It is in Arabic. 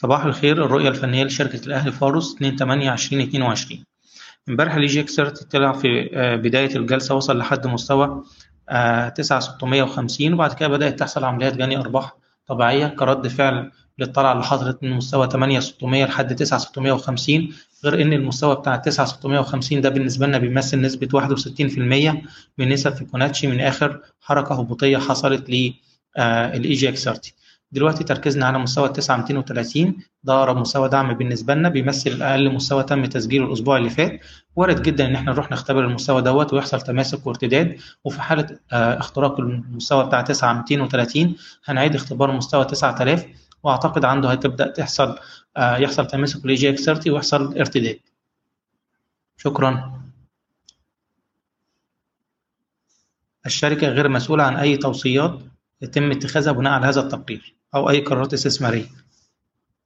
صباح الخير الرؤية الفنية لشركة الأهلي فاروس 2 8 2022 امبارح ال EGX طلع في آه، بداية الجلسة وصل لحد مستوى 9650 وبعد كده بدأت تحصل عمليات جني أرباح طبيعية كرد فعل للطلعة اللي حصلت من مستوى 8600 لحد 9650 غير إن المستوى بتاع 9650 ده بالنسبة لنا بيمثل نسبة 61% من نسب فيبوناتشي من آخر حركة هبوطية حصلت لل EGX 30 دلوقتي تركيزنا على مستوى 9230 ده اقرب مستوى دعم بالنسبة لنا بيمثل أقل مستوى تم تسجيله الأسبوع اللي فات. وارد جدا إن إحنا نروح نختبر المستوى دوت ويحصل تماسك وارتداد. وفي حالة آه، اختراق المستوى بتاع 9230 هنعيد اختبار مستوى 9000 وأعتقد عنده هتبدأ تحصل آه، يحصل تماسك لل EGX 30 ويحصل ارتداد. شكرا. الشركة غير مسؤولة عن أي توصيات. يتم اتخاذها بناء على هذا التقرير أو أي قرارات استثمارية.